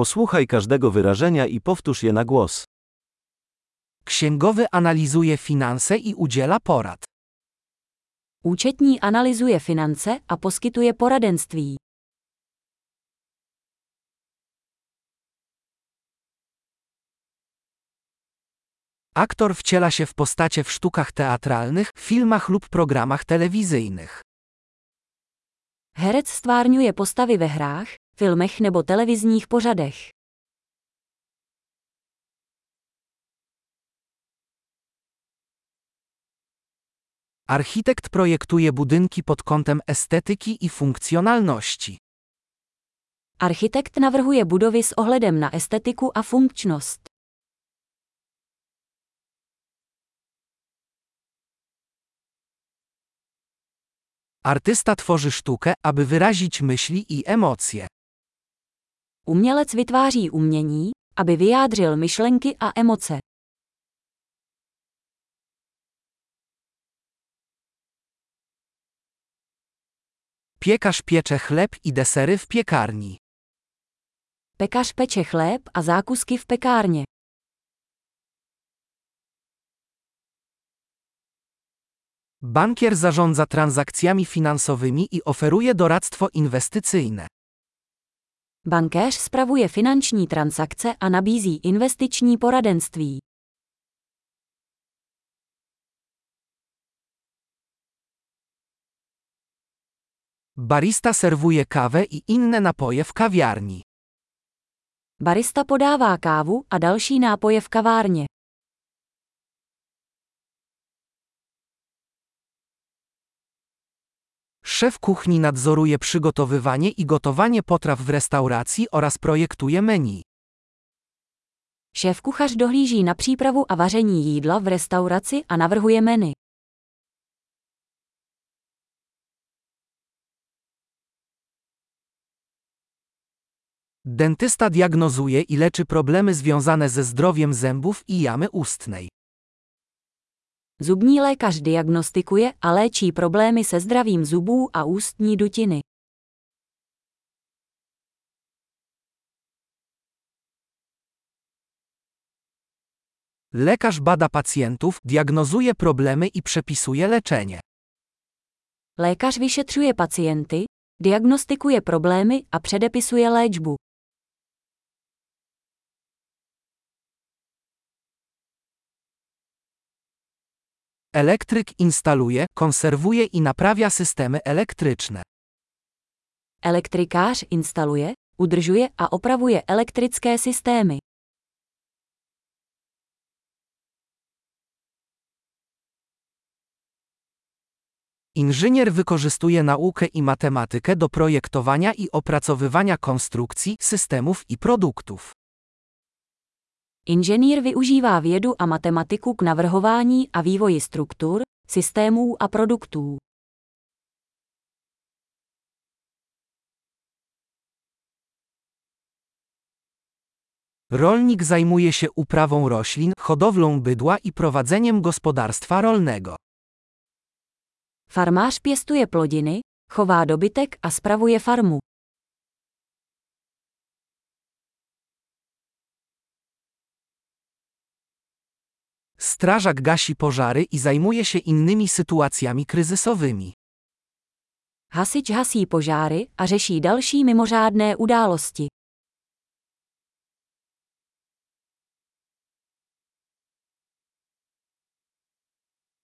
Posłuchaj każdego wyrażenia i powtórz je na głos. Księgowy analizuje finanse i udziela porad. Účetní analyzuje finance a poskytuje poradenství. Aktor wciela się w postacie w sztukach teatralnych, filmach lub programach telewizyjnych. Herec stvárňuje postavy ve hrách, filmech nebo televizních pořadech. Architekt projektuje budynki pod kątem estetyki i funkcjonalności. Architekt navrhuje budovy s ohledem na estetiku a funkčnost. Artysta tworzy sztukę, aby wyrazić myśli i emocje. Umělec vytváří umění, aby vyjádřil myšlenky a emoce. Piekarz piecze chleb i desery w piekarni. Pekař peče chléb a zákusky v pekárně. Bankier zarządza transakcjami finansowymi i oferuje doradztwo inwestycyjne. Bankéř spravuje finanční transakce a nabízí investiční poradenství. Barista serwuje kawę i inne napoje w kawiarni. Barista podává kávu a další nápoje v kavárně. Szef kuchni nadzoruje przygotowywanie i gotowanie potraw w restauracji oraz projektuje menu. Šéf kuchař dohlíží na přípravu a vaření jídla v restauraci a navrhuje menu. Dentysta diagnozuje i leczy problemy związane ze zdrowiem zębów i jamy ustnej. Zubní lékař diagnostikuje a léčí problémy se zdravím zubů a ústní dutiny. Lekarz bada pacjentów, diagnozuje problemy i przepisuje leczenie. Lékař vyšetřuje pacienty, diagnostikuje problémy a předepisuje léčbu. Elektryk instaluje, konserwuje i naprawia systemy elektryczne. Elektrikář instaluje, udržuje a opravuje elektrické systémy. Inżynier wykorzystuje naukę i matematykę do projektowania i opracowywania konstrukcji, systemów i produktów. Inženýr využívá vědu a matematiku k navrhování a vývoji struktur, systémů a produktů. Rolnik zajmuje się uprawą roślin, hodowlą bydła i prowadzeniem gospodarstwa rolnego. Farmář pěstuje plodiny, chová dobytek a spravuje farmu. Strażak gasi pożary i zajmuje się innymi sytuacjami kryzysowymi. Hasič hasí požáry a řeší další mimořádné události.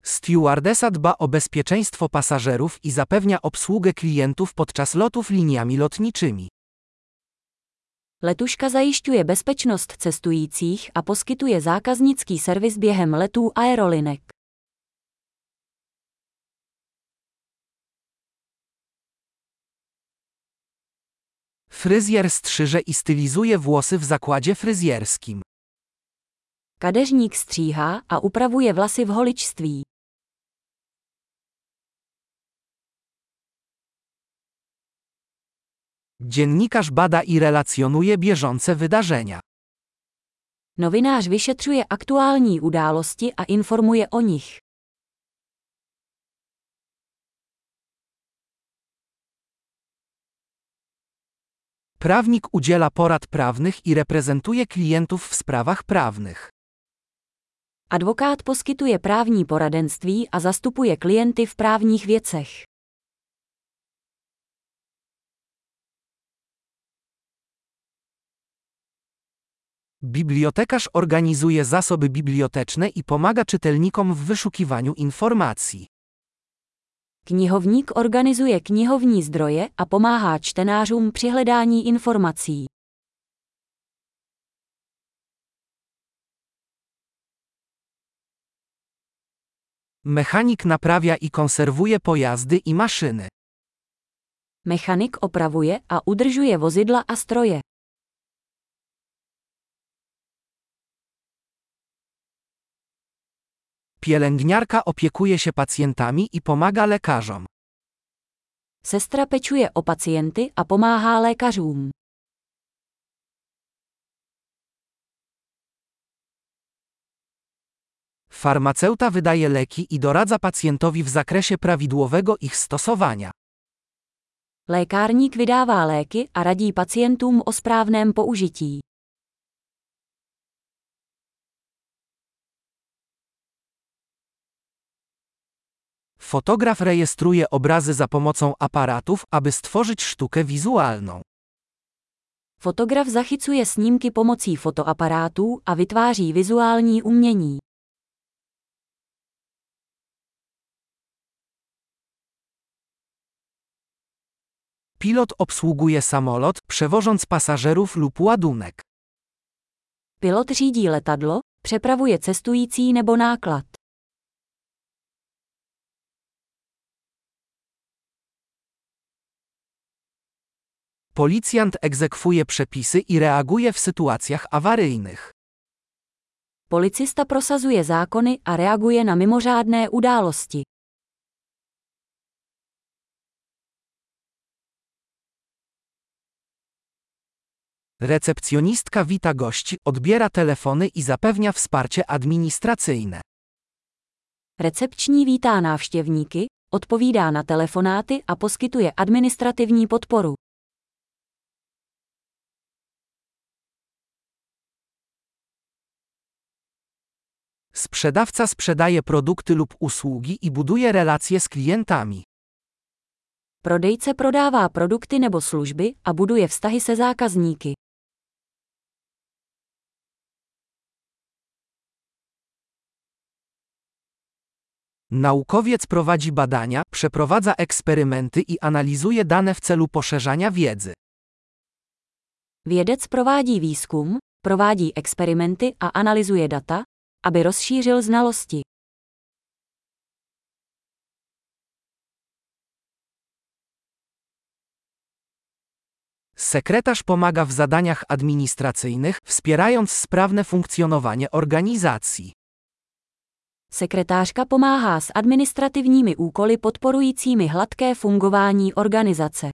Stewardesa dba o bezpieczeństwo pasażerów i zapewnia obsługę klientów podczas lotów liniami lotniczymi. Letuška zajišťuje bezpečnost cestujících a poskytuje zákaznický servis během letů aerolinek. Fryzjer strzyże i stylizuje włosy w zakładzie fryzjerskim. Kadeřník stříhá a upravuje vlasy v holičství. Dziennikarz bada i relacjonuje bieżące wydarzenia. Novinář vyšetřuje aktuální události a informuje o nich. Prawnik udziela porad prawnych i reprezentuje klientów w sprawach prawnych. Advokát poskytuje právní poradenství a zastupuje klienty v právních věcech. Bibliotekarz organizuje zasoby biblioteczne i pomaga czytelnikom w wyszukiwaniu informacji. Knihovník organizuje knihovní zdroje a pomáhá čtenářům při hledání informací. Mechanik naprawia i konserwuje pojazdy i maszyny. Mechanik opravuje a udržuje vozidla a stroje. Pielęgniarka opiekuje się pacjentami i pomaga lekarzom. Sestra pečuje o pacienty a pomáhá lékařům. Farmaceuta wydaje leki i doradza pacjentowi w zakresie prawidłowego ich stosowania. Lékárník vydává léky a radí pacientům o správném použití. Fotograf rejestruje obrazy za pomocą aparatów, aby stworzyć sztukę wizualną. Fotograf zachycuje snímky pomocí fotoaparátů a vytváří vizuální umění. Pilot obsługuje samolot, przewożąc pasażerów lub ładunek. Pilot řídí letadlo, přepravuje cestující nebo náklad. Policjant egzekwuje przepisy i reaguje w sytuacjach awaryjnych. Policista prosazuje zákony a reaguje na mimořádné události. Recepcjonistka wita gości, odbiera telefony i zapewnia wsparcie administracyjne. Recepční vítá návštěvníky, odpovídá na telefonáty a poskytuje administrativní podporu. Sprzedawca sprzedaje produkty lub usługi i buduje relacje z klientami. Prodejce prodává produkty nebo služby a buduje vztahy se zákazníky. Naukowiec prowadzi badania, przeprowadza eksperymenty i analizuje dane w celu poszerzania wiedzy. Vědec provádí výzkum, provádí experimenty a analyzuje data, aby rozšířil znalosti. Sekretarz pomaga w zadaniach administracyjnych, wspierając sprawne funkcjonowanie organizacji. Sekretářka pomáhá s administrativními úkoly podporujícími hladké fungování organizace.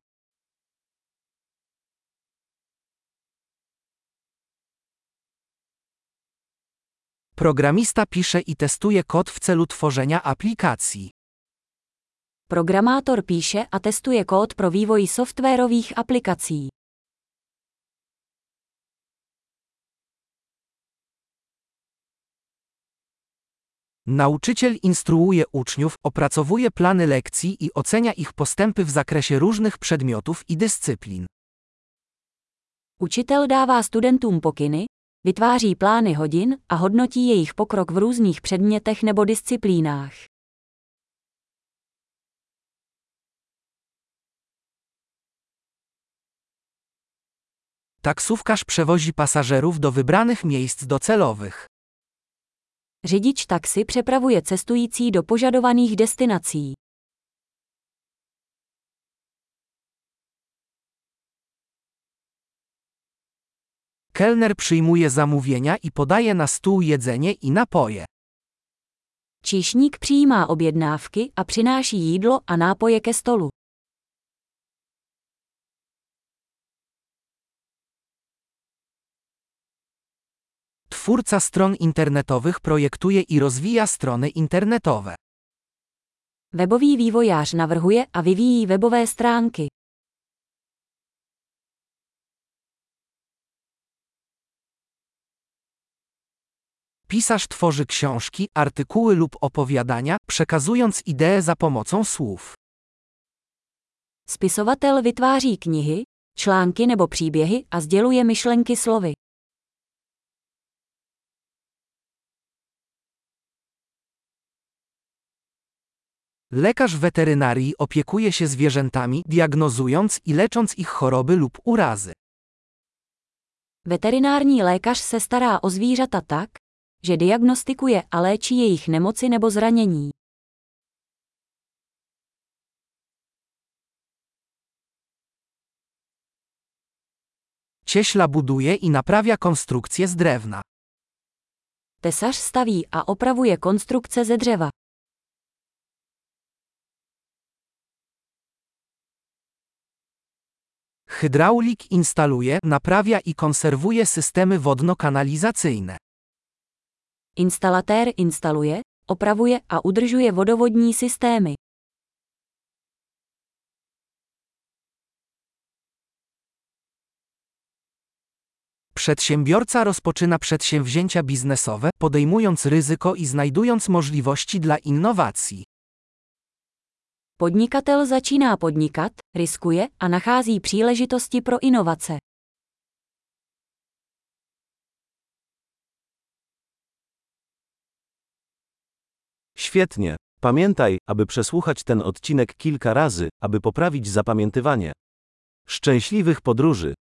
Programista pisze i testuje kod w celu tworzenia aplikacji. Programátor píše a testuje kód pro vývoj softwarových aplikací. Nauczyciel instruuje uczniów, opracowuje plany lekcji i ocenia ich postępy w zakresie różnych przedmiotów i dyscyplin. Učitel dává studentům pokyny, vytváří plány hodin a hodnotí jejich pokrok v různých předmětech nebo disciplínách. Taksówkarz przewozi pasażerów do wybranych miejsc docelowych. Řidič taxi přepravuje cestující do požadovaných destinací. Kelner przyjmuje zamówienia i podaje na stół jedzenie i napoje. Číšník přijímá objednávky a přináší jídlo a nápoje ke stolu. Twórca stron internetowych projektuje i rozwija strony internetowe. Webový vývojář navrhuje a vyvíjí webové stránky. Pisarz tworzy książki, artykuły lub opowiadania, przekazując idee za pomocą słów. Spisovatel vytváří knihy, články nebo příběhy a sděluje myšlenky slovy. Lekarz weterynarii opiekuje się zwierzętami, diagnozując i lecząc ich choroby lub urazy. Veterinární lékař se stará o zvířata tak, že diagnostikuje a léčí jejich nemoci nebo zranění. Cieśla buduje i naprawia konstrukcje z drewna. Tesař staví a opravuje konstrukce ze dřeva. Hydraulik instaluje, naprawia i konserwuje systemy wodno-kanalizacyjne. Instalatér instaluje, opravuje a udržuje vodovodní systémy. Przedsiębiorca rozpoczyna przedsięwzięcia biznesowe, podejmując ryzyko i znajdując możliwości dla innowacji. Podnikatel začíná podnikat, riskuje a nachází příležitosti pro inovace. Świetnie. Pamiętaj, aby przesłuchać ten odcinek kilka razy, aby poprawić zapamiętywanie. Szczęśliwych podróży!